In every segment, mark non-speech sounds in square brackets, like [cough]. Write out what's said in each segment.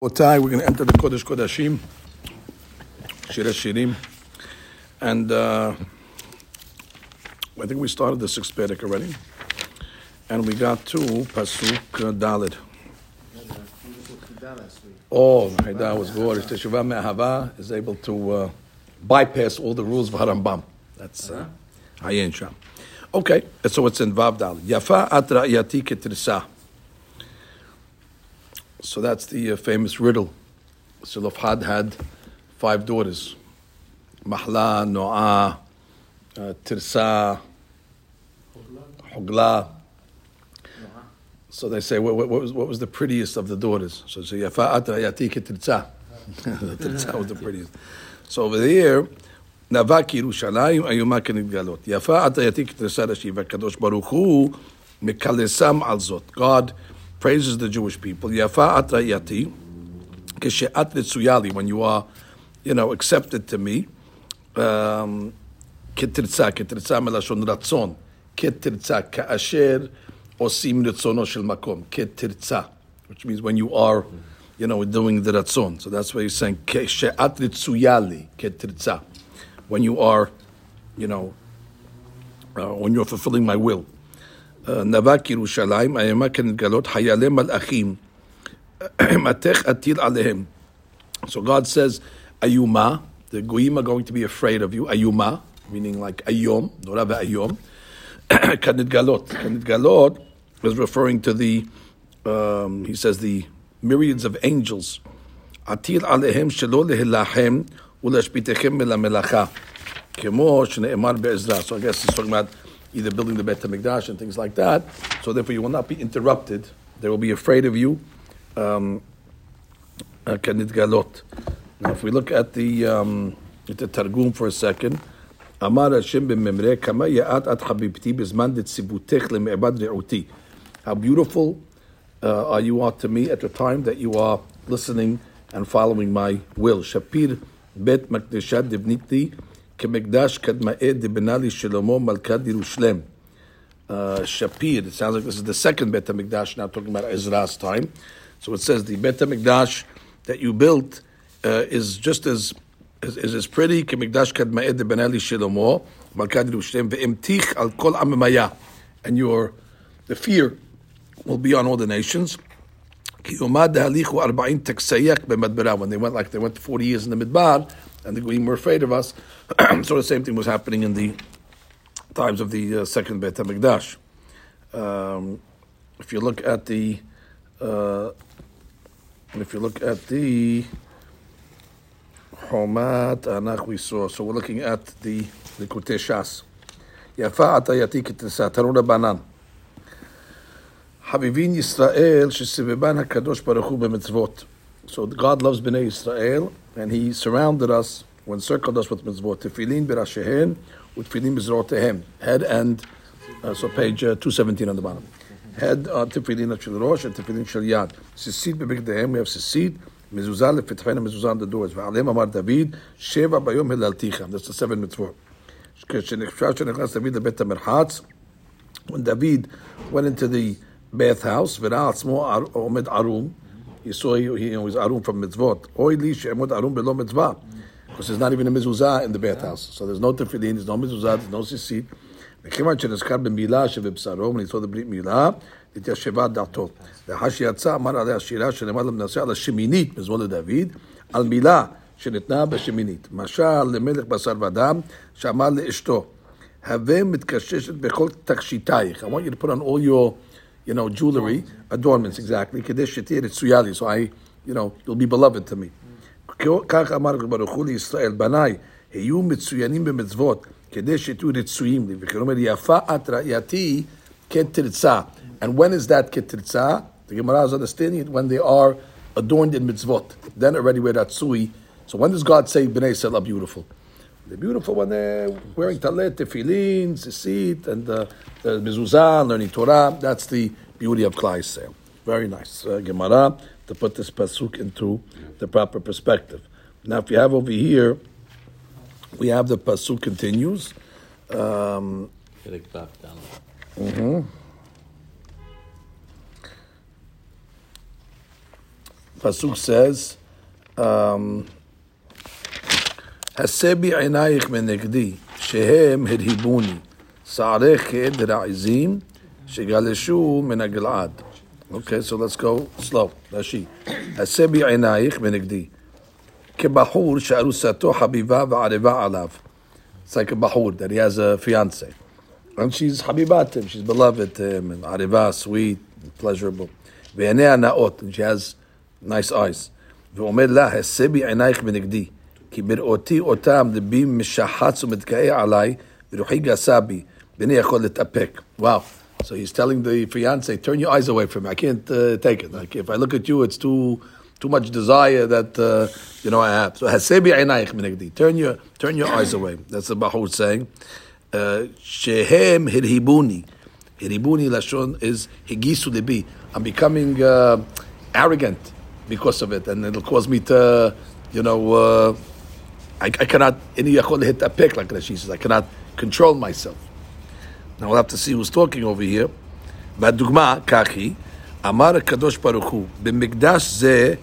We're going to enter the Kodesh Kodashim, Shir Shirim, and uh, I think we started the sixth Perek already, and we got to Pasuk Dalid. Oh, that was gorgeous. Teshuvah Me'ahava is able to uh, bypass all the rules of Harambam. That's uh, Ayin Sham. Okay, so it's in Vav Dalid. Yafa atra yati ketrisa. So that's the uh, famous riddle. Tzelofchad had five daughters Mahla, Noah, uh, Tirsa, Hogla. So they say, what, what, was, what was the prettiest of the daughters? So say, Yafa'at Tirsa. [laughs] Tirsa was the prettiest. So over there, נאבק ירושלים, איומה כנתגלות. יפה עתה יתיק תרסה ראשי, והקדוש ברוך הוא מקלסם על זאת. God praises the Jewish people. Yafa atra yati, כשאת רצויה לי, when you are, you know, accepted to me, um, כתרצה, כתרצה מלשון רצון, כתרצה, כאשר עושים רצונו של מקום, כתרצה, which means when you are, you know, doing the ratzon. So that's why he's saying, כשאת רצויה לי, כתרצה, when you are, you know, uh, when you're fulfilling my will. נאבק ירושלים, האימה כנתגלות חיילי מלאכים, [clears throat] מתך אטיל עליהם. So God says, Ayuma, the goyim are going to be afraid of you. Ayuma, meaning like ayom, nora ve'ayom. Kanitgalot. Kanitgalot is referring to the, um, he says, the myriads of angels. Atil alehem shelo lehilahem ulashpitechem melamelacha. Kemo shne'emar be'ezra. So I guess he's talking about either building the Bet HaMikdash and things like that. So therefore you will not be interrupted. They will be afraid of you. Um, Kanitgalot. now if we look at the, um, at the Targum for a second, אמר השם בממרא, כמה יאת את חביבתי בזמן דציוותך למעבד רעותי. How beautiful uh, are you are to me at the time that you are listening and following my will. שפיר בית מקדשת דבניתי Kemikdash Kadma'ed Benali Shlomo Malkad Yerushalem. Uh, Shapir. It sounds like this is the second Bet HaMikdash, now talking about Ezra's time. So it says the Bet HaMikdash that you built uh, is just as is, is as pretty Kemikdash Kadma'ed Benali Shlomo Malkad Yerushalem Ve'emtich Al Kol Amemaya. And your, the fear will be on all the nations. When they went like they went 40 years in the Midbar, and the Goyim were afraid of us. [clears throat] so the same thing was happening in the times of the uh, second Beit HaMikdash. Um, if you look at the, uh, if you look at the Homat Anach we saw, so we're looking at the the Shas. יפה אתה יתי כתרסה, תנו רבנן. חביבין ישראל שסביבן הקדוש ברוך הוא במצוות. So God loves Bnei Israel, and He surrounded us, or encircled us with mitzvot. Tefillin berashehen, with tefillin bezrotehem. Head and, uh, so page uh, 217 on the bottom. Head uh, tefillin shel rosh and tefillin shel yad. Sisit bebigdehem, we have sisit. Mezuzah lefetchena mezuzah on the doors. V'alem amar David, sheva bayom hilalticha. That's the seven mitzvot. כשנכנס דוד לבית המרחץ, when David went into the bathhouse, וראה עצמו עומד ערום, he saw he, he you know, was arum from mitzvot. Oy li she'emot arum below mitzvah. Because there's not even a mezuzah in the bathhouse. So there's no tefillin, there's no mezuzah, there's no sisit. וכיוון שנזכר במילה שבבשרו, when he saw the ברית מילה, התיישבה דעתו. לאחר שיצא, אמר עליה שירה שנאמר למנסה על השמינית, מזמור לדוד, על מילה שניתנה בשמינית. משל למלך בשר ודם, שאמר לאשתו, הווה מתקששת בכל תכשיטייך. I want you to put on all your you know, jewelry, adornments, exactly. כדי שתהיה רצויה לי, so I, you know, you'll be beloved to me. כך אמר ברוך הוא לישראל, בניי, היו מצוינים במצוות, כדי שתהיו רצויים לי. וכן אומר, יפה את רעייתי כתרצה. And when is that כתרצה? The Gemara is understanding it when they are adorned in mitzvot. Then already we're ratzui. So when does God say Bnei Israel are beautiful? They're beautiful when they're wearing talet, tefillin, tzitzit, and uh, the mezuzah, learning Torah. That's the beauty of Klal Yisrael. Very nice. Uh, Gemara to put this pasuk into the proper perspective. Now, if you have over here, we have the pasuk continues. Um, mm-hmm. Pasuk says, um, הסבי עינייך מנגדי, שהם הדהיבוני, שערך כעדר העזים, שגלשו מן הגלעד. Okay, so let's go slow, רש"י. הסבי עינייך מנגדי, כבחור שארוסתו חביבה וערבה עליו. It's like a bahur, that he has a fiance. And she's habibat him, she's beloved to him, and areva, sweet, pleasurable. ועיניה נאות, and she has nice eyes. ואומר לה, הסבי עינייך בנגדי, כי בראותי אותם ליבי משחץ ומתגאה עליי, ורוחי גסה בי, ואיני יכול להתאפק. Wow. So he's telling the fiance, turn your eyes away from me. I can't uh, take it. Like if I look at you, it's too too much desire that uh, you know I have. So hasebi einayich minegdi. Turn your turn your eyes away. That's the Bahur saying. Uh, shehem hirhibuni. Hirhibuni lashon is higisu libi. I'm becoming uh, arrogant because of it, and it'll cause me to, you know, uh, I, I cannot. Any yachol hit a pick like Rashi says. I cannot control myself. Now we'll have to see who's talking over here. והדוגמה, כך היא, אמר הקדוש ברוך הוא, במקדש זה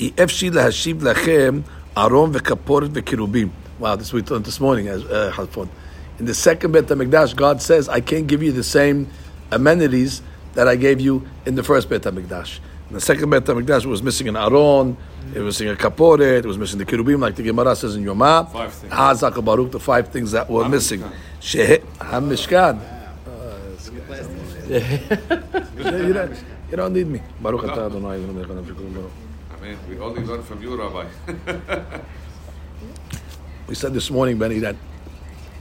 אי אפשי להשיב לכם ארון וכפורת וקירובים. Wow, this we learned this morning as uh, Halfon. In the second Bet HaMikdash, God says, I can't give you the same amenities that I gave you in the first Bet HaMikdash. The second Bet HaMikdash, was missing an aron, it was missing a kaporet, it was missing the kirubim, like the Gemara says in Yoma. Five things. Hazak Baruch, the five things that were missing. Sheh- HaMishkan. you, don't, need me. Baruch atah Adonai Eloheinu melech haolam v'kol baruch. I mean, we only learn from you, Rabbi. We said this morning, Benny, that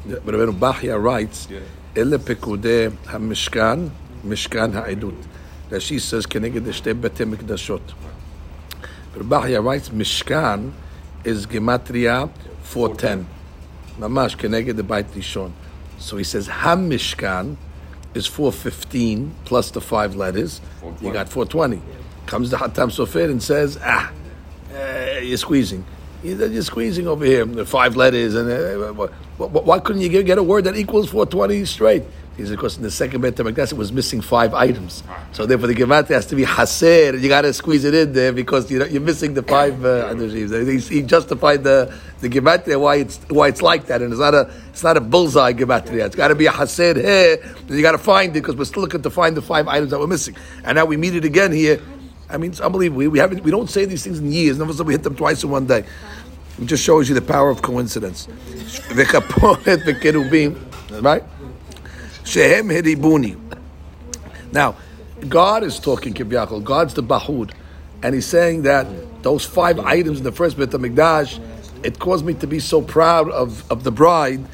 Rabbeinu Bachya writes. "Ele pekudei hamishkan, mishkan ha'edut." That she says, "Keneged shtei mikdashot." Rabbi writes, "Mishkan is gematria 410, mamash keneged the beit rishon." So he says, "Hamishkan is 415 plus the five letters. You 420. got 420." Comes the Hatam Sofer and says, "Ah, uh, you're squeezing. You're squeezing over here, the five letters, and uh, wh- wh- why couldn't you get a word that equals 420 straight? Because, of course, in the second Bet HaMikdash, it was missing five items. So therefore, the Gematria has to be Haser. You got to squeeze it in there because you know, you're missing the five uh. He, justified the the Gematria why it's why it's like that, and it's not a it's not a bullseye Gematria. It's got to be a Haser here. You got to find it because we're still looking to find the five items that we're missing. And now we meet it again here. I mean, it's unbelievable. We, we haven't we don't say these things in years. Never we hit them twice in one day. It just shows you the power of coincidence. [laughs] Right? Shehem heribuni. Now, God is talking Kibyakol. God's the Bahud. And he's saying that those five items in the first Beit HaMikdash, it caused me to be so proud of, of the bride.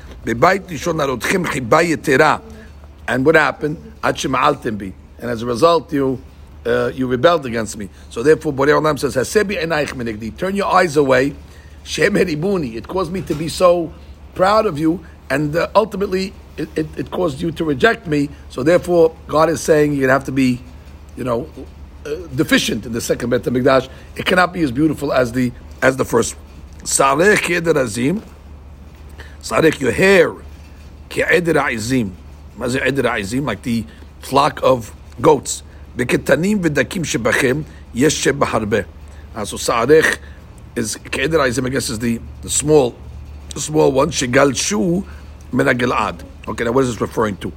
And what happened? And as a result, you uh, you rebelled against me. So therefore, Borei Olam says, Hasebi enaich minigdi. Turn your eyes away. Shem heribuni. It caused me to be so proud of you, and uh, ultimately, it, it, it, caused you to reject me. So therefore, God is saying you have to be, you know, uh, deficient in the second Bet Hamikdash. It cannot be as beautiful as the as the first. Saleh keder azim. Saleh your hair ke'eder azim. azim like the flock of goats. Beketanim v'dakim shebachem yesh shebaharbe. Ah, so Saleh is ke'eder azim. I guess is the the small the small one. Shegal menagelad. Okay, now what is this referring to?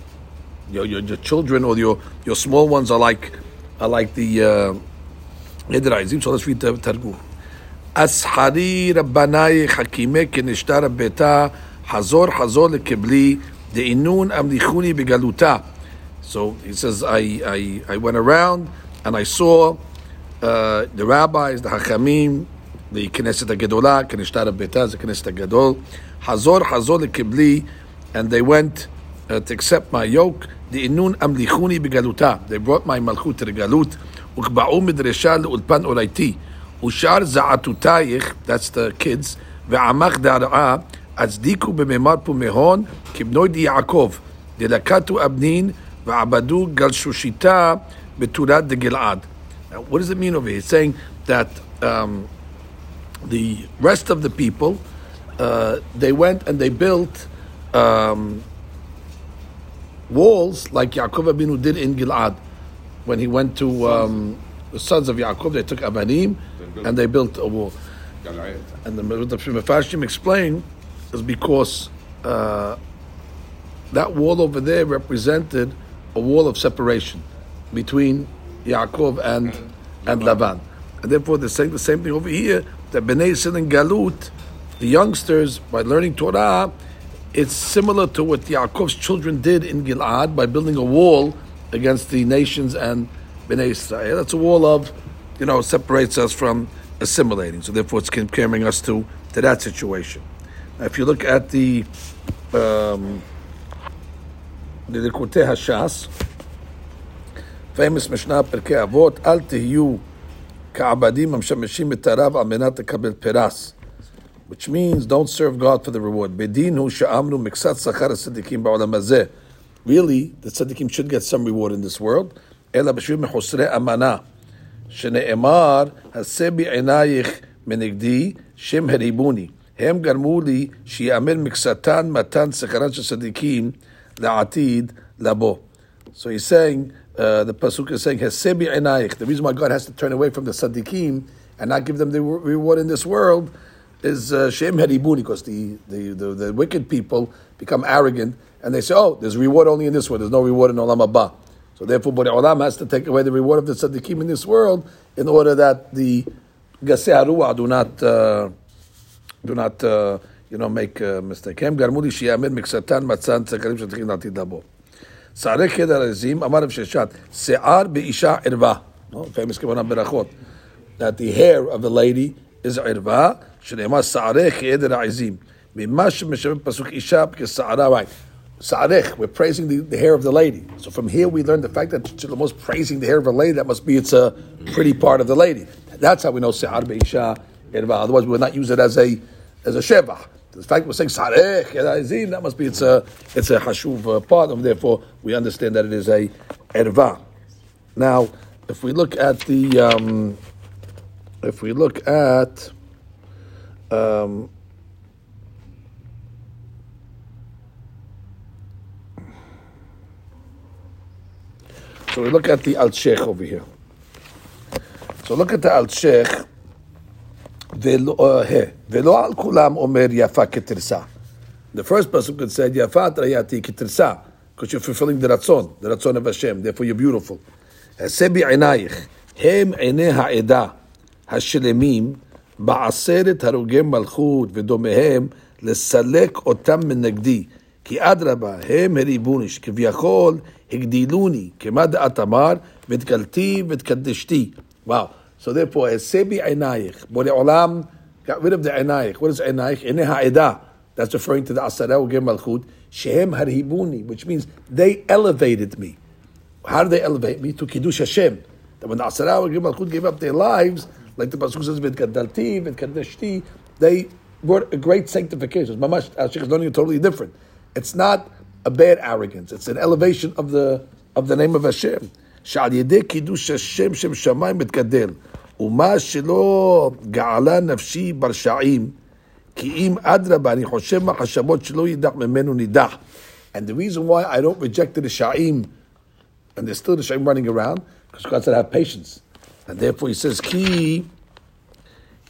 Your, your, your children or your, your small ones are like are like the Uh, so let's read the Targum. Ashari Rabbanai Hakime Kenishtar Beta Hazor Hazor Lekibli Deinun Amlichuni Begaluta. So he says, I, I, I went around and I saw uh, the rabbis, the Hachamim, the Knesset HaGedolah, Kenishtar Betah, the Knesset HaGadol, Hazor Hazor Lekibli and they went uh, to accept my yoke. The inun amlichuni begaluta. They brought my malchut to the galut. Ukba'u midresha le'ulpan olaiti. Ushar za'atutayich, that's the kids, ve'amach da'ra'a, הצדיקו בממר פומהון כבנוי די יעקב, דלקטו אבנין ועבדו גלשושיתה בתורת דגלעד. Now, What does it mean over here? It's saying that um, the rest of the people, uh, they went and they built um, walls like Yaakov Abinu did in Gilad when he went to um, the sons of Yaakov, they took Abanim and they built a wall. And the, the Mefashim explain is because uh, that wall over there represented a wall of separation between Yaakov and and Lavan. And therefore they're saying the same thing over here, that Bnei Yisrael and Galut, the youngsters, by learning Torah, it's similar to what Yaakov's children did in Gilad by building a wall against the nations and Bnei Israel. That's a wall of, you know, separates us from assimilating. So therefore, it's comparing us to to that situation. Now, if you look at the um, the Likutei Hashas, famous Mishnah Pirkei Avot, Al Tehyu Ka'abadim Hamshamishim Mitarav Amenat Kabel Peras Which means don't serve God for the reward. בדין הוא שאמנו מקצת שכר הצדיקים בעולם הזה. Really, the tzaddikim should get some reward in this world. אלא בשביל מחוסרי אמנה. שנאמר, עשה בעינייך מנגדי, שם הריבוני. הם גרמו לי שיאמר מקצתן מתן שכרן של צדיקים לעתיד לבוא. So he's saying, uh, the pasuk is saying, "Hasebi enayich." The reason why God has to turn away from the tzaddikim and not give them the re- reward in this world is uh, shem haribuni, because the, the, the, the wicked people become arrogant and they say, "Oh, there's reward only in this world. There's no reward in olam haba." So therefore, Borei Olam has to take away the reward of the tzaddikim in this world in order that the gasei haruah do not uh, do not uh, you know make a mistake. הם גרמו לי שיאמר מקצתן מצן צקרים שצריכים לעתיד לבוא. שערי קדר העזים, אמר רב ששת, שיער באישה ערווה. No, famous כוונה ברכות. That the hair of the lady is ערווה, שנאמר שערי כעדר העזים. ממה שמשמש פסוק אישה כשערה right. Sa'arech, we're praising the, the hair of the lady. So from here we learn the fact that Shlomo's praising the hair of a lady, that must be it's a pretty part of the lady. That's how we know Sa'ar Be'isha Irva. Otherwise we would not use it as a as a shevach. The fact we're saying Sa'arech, Erazim, that must be it's a it's a hashuv uh, part, and therefore we understand that it is a erva. Now, if we look at the um, if we look at um, So we look at the Al Sheikh over here. So look at the Al Sheikh. ולא אה, ולא על כולם אומר יפה כתרסה. The first pasuk that said יפה תרייתי כתרסה, because you're fulfilling the רצון, the רצון of Hashem, therefore you're beautiful. עשה בעינייך, הם עיני העדה השלמים בעשרת הרוגי מלכות ודומיהם לסלק אותם מנגדי. כי אדרבה, הם הריבוני, שכביכול הגדילוני, כמה דעת אמר, ותגלתי ותקדשתי. Wow. So therefore, עשה בעינייך, בורא עולם got rid of the עינייך. What is עינייך? עיני העדה. That's referring to the עשרה הרוגי מלכות, שהם הריבוני, which means they elevated me. How did they elevate me? To Kiddush Hashem. That when the Asara or Malchut gave up their lives, like the Pasuk says, V'tkadalti, V'tkadashti, they brought a great sanctification. Mamash, Ashik is learning totally different. It's not a bad arrogance. It's an elevation of the of the name of Hashem. שעל ידי קידוש השם שם שמיים מתגדל, ומה שלא געלה נפשי ברשעים, כי אם אדרבה, אני חושב מחשבות שלא יידח ממנו נידח. And the reason why I don't reject the Sha'im and there's still the Shem running around because God said have patience, and therefore He says ki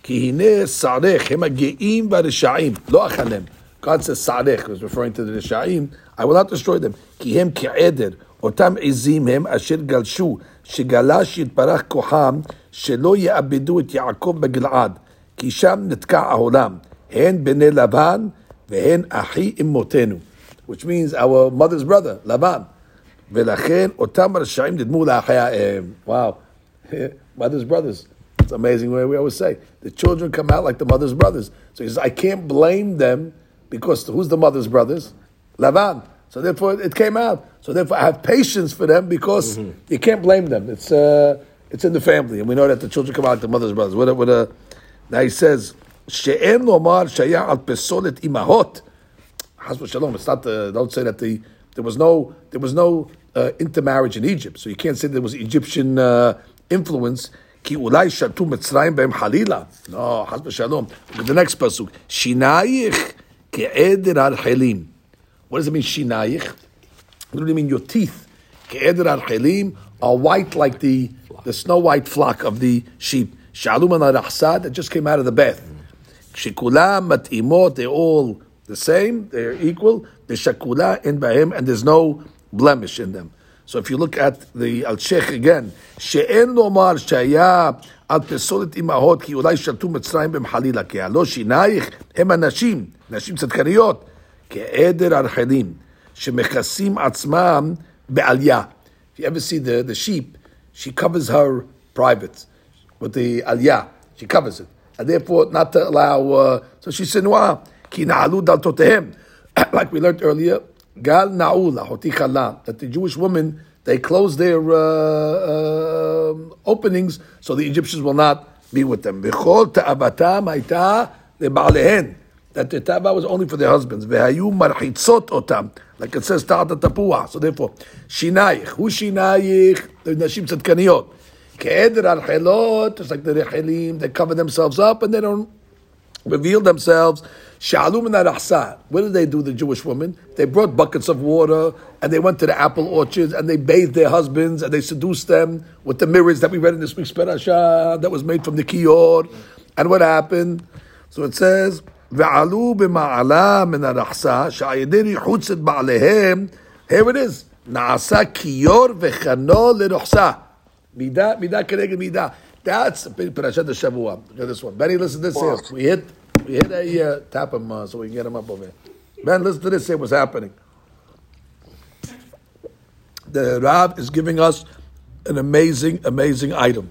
ki hine sarech hem geim v'reshaim lo achalem. God says sarech was referring to the Reshaim. I will not destroy them. Ki hem ke'eder otam izim hem asher galshu shegalash yitparach kocham shelo ya'abidu et Yaakov b'Gilad כי שם נתקע העולם, הן בני לבן והן אחי אמותינו, which means our mother's brother, לבן. ולכן אותם רשעים נדמו לאחייהם. Wow. [laughs] mother's brothers. It's amazing way we always say the children come out like the mother's brothers. So he says, I can't blame them because who's the mother's brothers? Lavan. So therefore, it came out. So therefore, I have patience for them because mm-hmm. you can't blame them. It's uh, it's in the family, and we know that the children come out like the mother's brothers. What a, what a, now he says, she'em lomar shaya al pesolet imahot. Shalom. It's not the, don't say that the there was no there was no uh, intermarriage in Egypt, so you can't say there was Egyptian. Uh, influence. Ki shatu mitzrayim beim halila. No, chas. The next pasuk. shinaich ke'eder al chelim. What does it mean, Shinaich. What do you mean, your teeth? Ke'eder al chelim are white like the, the snow white flock of the sheep. Shalom al rahsad, that just came out of the bath. Shikulam matimot, they're all the same, they're equal. The shakula in bahem, and there's no blemish in them. So if you look at the al sheikh again, she'en lomar shaya al pesolet imahot ki ulai shaltu mitzrayim במחלילה, כי הלא שינייך הם הנשים, נשים צדקניות, כעדר הרחלים, שמכסים עצמם בעלייה. If you ever see the, the sheep, she covers her private with the aliyah. She covers it. And therefore, not to allow, uh, so she said, ki na'alu daltotehem. [coughs] Like we learned earlier, gal na'ula, that the Jewish women, they close their uh, uh, openings so the Egyptians will not be with them. That the taba was only for their husbands. Like it says, ta'ata tapua. So therefore, shinayich. Who shinayich? The nashim tzadkaniyot. Ke'eder al just like the rechelim, they cover themselves up and they don't reveal themselves. Shalom and What did they do, the Jewish women? They brought buckets of water and they went to the apple orchards and they bathed their husbands and they seduced them with the mirrors that we read in this week's parasha that was made from the kiyor. And what happened? So it says, ועלו במעלה מן הרחסה, שעל ידי ריחוץ את בעליהם, here it is, נעשה כיור וחנו לרחסה. מידה, מידה כנגד מידה. That's Parashat Shavua. Look at this one. Benny, listen to this here. We hit, we hit a uh, tap him uh, so we can get him up over here. Ben, listen to this here. What's happening? The Rab is giving us an amazing, amazing item.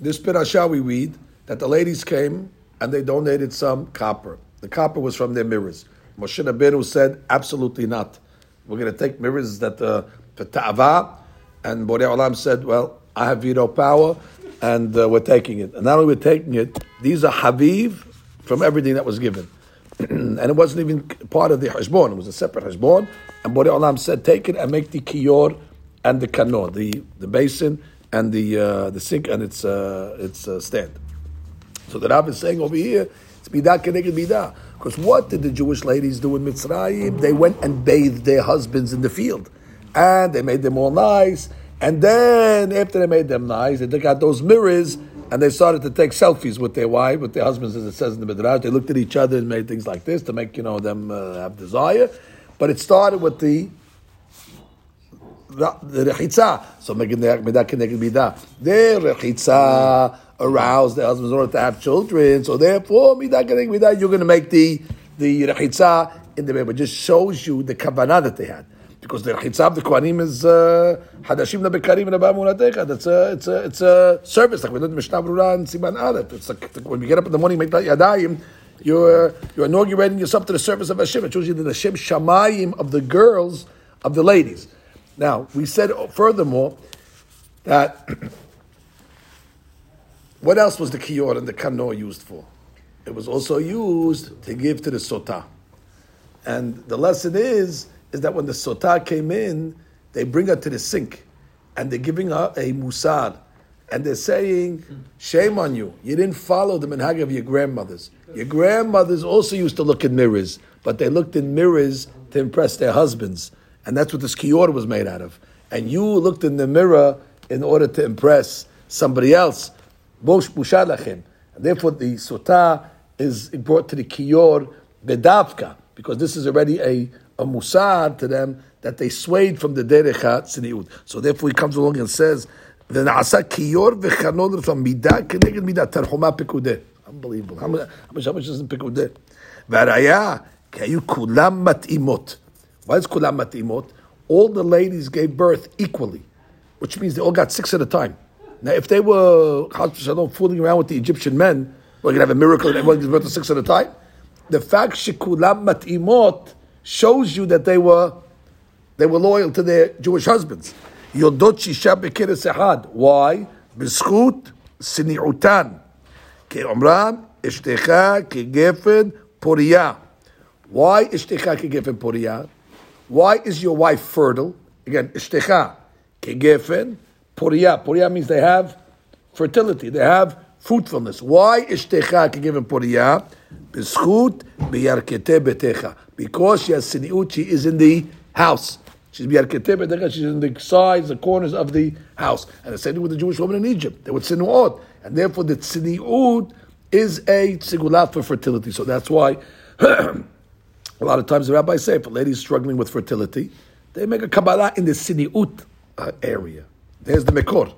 This Parasha we read that the ladies came and they donated some copper. The copper was from their mirrors. Moshe Rabbeinu said, absolutely not. We're going to take mirrors that uh, for ta'ava, and Borei Olam said, well, I have veto power, and uh, we're taking it. And not only we're taking it, these are haviv from everything that was given. [clears throat] and it wasn't even part of the hashbon, it was a separate hashbon. And Borei Olam said, take it and make the kiyor and the kanor, the, the basin and the, uh, the sink and its, uh, its uh, stand. So the Rab is saying over here, it's midah keneged midah. Because what did the Jewish ladies do in Mitzrayim? They went and bathed their husbands in the field. And they made them all nice and then after they made them nice, they got those mirrors and they started to take selfies with their wife, with their husbands, as it says in the Midrash. They looked at each other and made things like this to make you know them uh, have desire. But it started with the the rechitza. So. Their rechitza aroused their husbands in order to have children. So therefore, you're going to make the the rechitza in the But just shows you the kavanah that they had because the chitzab the kohanim is uh, hadashim uh, lebekarim and That's a it's a it's a service like we learned Mishnah Berurah and Siman Aleph. It's like when you get up in the morning, make that yadayim. You're you're inaugurating yourself to the service of Hashem. It shows you the Hashem shamayim of the girls of the ladies. Now we said furthermore that [clears throat] what else was the kiyor and the kanor used for? It was also used to give to the sota. And the lesson is is that when the sotah came in, they bring her to the sink and they're giving her a musar. And they're saying, shame on you. You didn't follow the minhag of your grandmothers. Your grandmothers also used to look in mirrors, but they looked in mirrors to impress their husbands. And that's what this kiyor was made out of. And you looked in the mirror in order to impress somebody else. And therefore the sotah is brought to the kiyor bedavka, because this is already a, a musad to them that they swayed from the derecha tzniut. So therefore, he comes along and says, "V'naasa kiyor v'chanon from midah keneged midah Tanchuma pikudeh." Unbelievable. How much? How much? How much is in pikudeh? V'araya kayu kulam matimot. Why is kulam matimot? All the ladies gave birth equally, which means they all got six at a time. Now, if they were fooling around with the Egyptian men, we're going to have a miracle and everyone gives birth to six at a time. The fact shikulam matimot shows you that they were they were loyal to their Jewish husbands. Yodot shisha bekeres. Why? B'schut sini'utan. Ke'omram ishtecha kegefen poriya. Why ishtecha kegefen poriya? Why is your wife fertile? Again, ishtecha kegefen poriya. Poriya means they have fertility. They have fruitfulness. Why ishtecha kegefen poriya? B'yarkete betecha because she has siniut, she is in the house. She's biarkete bedecha. She's in the sides, the corners of the house. And the same thing with the Jewish woman in Egypt. They would sinuot, and therefore the tziniut is a tzigulat for fertility. So that's why [clears throat] a lot of times the rabbis say if a lady's struggling with fertility, they make a kabbalah in the siniut uh, area. There's the mekor.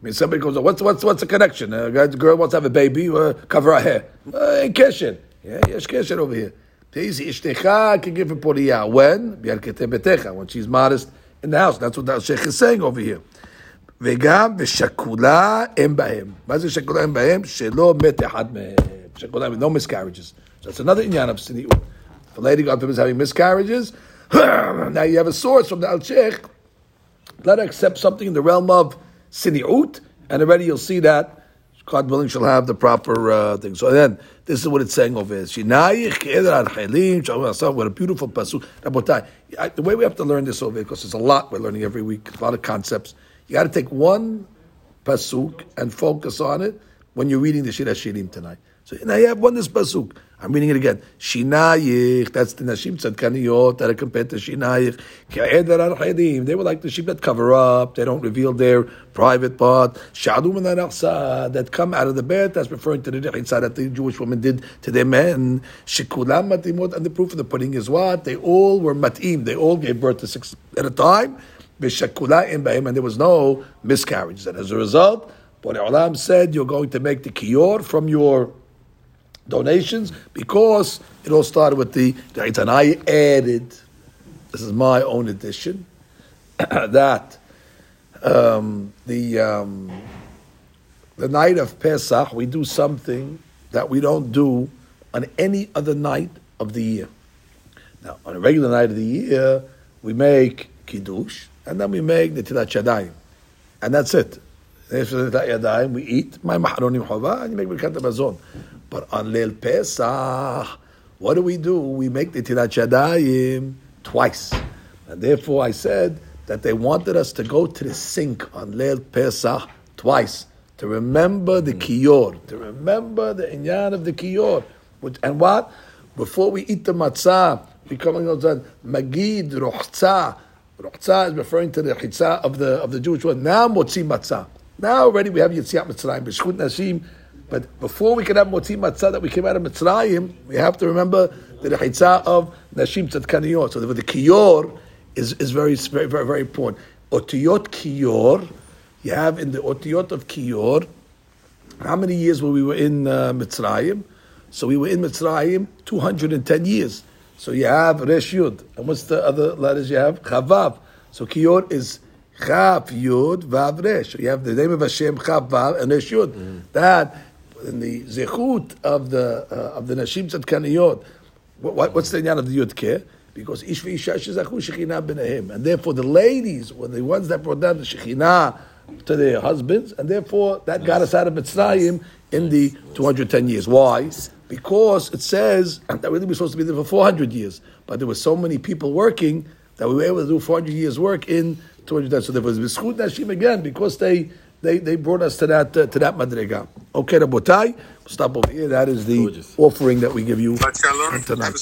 I mean, somebody goes, what's what's what's the connection? A uh, girl wants to have a baby, uh, cover her hair. Uh, kesher. Yeah, yes, kesher over here. Ishticha can give her poriyah. When? betecha. When she's modest in the house. That's what the sheikh is saying over here. וגם ושקולה הם בהם. מה זה שקולה הם בהם? שלא מת אחד מהם. שקולה, no miscarriages. So that's another inyan of siniut. If a lady, God is having miscarriages, [clears throat] now you have a source from the Al Sheikh, let her accept something in the realm of and already you'll see that God willing, she'll have the proper uh, thing. So then, this is what it's saying over here. What a beautiful pasuk. The way we have to learn this over here, because there's a lot we're learning every week, a lot of concepts. You got to take one pasuk and focus on it when you're reading the Shir Shirim tonight. So now you have one this pasuk. I'm reading it again. Shinayich, that's the Nashim Tzadkaniyot that are compared to Shinayich. They were like the sheep that cover up, they don't reveal their private part. Shadum and that come out of the bed, that's referring to the Rechitza that the Jewish woman did to their men. Shikulam Matimot, and the proof of the pudding is what? They all were Matim, they all gave birth to six at a time. And there was no miscarriages. And as a result, Borei Olam said, you're going to make the kiyor from your donations because it all started with the and I added. This is my own addition [clears throat] that um, the um, the night of Pesach we do something that we don't do on any other night of the year. Now, on a regular night of the year, we make kiddush and then we make the tilat yadayim, and that's it. We eat my maharonim chova and you make birkat hamazon. But on Leil Pesach, what do we do? We make the Tirat Yadayim twice. And therefore I said that they wanted us to go to the sink on Leil Pesach twice to remember the hmm. kiyor, to remember the inyan of the kiyor. And what? Before we eat the matzah, we come and go magid rochza. Rochza is referring to the chitzah of the of the Jewish word. Now motzi matzah. Now already we have Yitziat Mitzrayim. Nashim but before we can have motzi matzah that we came out of Mitzrayim, we have to remember the rechitzah of nashim tzadkaniyot. So the, the kiyor is, is very, very, very, very important. Otiyot kiyor, you have in the otiyot of kiyor, how many years were we were in uh, Mitzrayim? So we were in Mitzrayim 210 years. So you have Resh Yud. And what's the other letters you have? Chavav. So kiyor is Chav Yud Vav Resh. So you have the name of Hashem Chav Vav and Resh Yud. Mm-hmm. That in the zechut of the uh, of the nashim tzadkaniyot, what, what's the inyan of the yud Because ish v'isha shezachu shechina b'nehem, and therefore the ladies were the ones that brought down the shechina to their husbands, and therefore that got us out of Mitzrayim in the 210 years. Why? Because it says that we were supposed to be there for 400 years, but there were so many people working that we were able to do 400 years work in 200 years. So there was B'schut Nashim again because they they, they brought us to that uh, to that madriga. Okay, Rabotai, stop over here. That is the Gorgeous. offering that we give you tonight.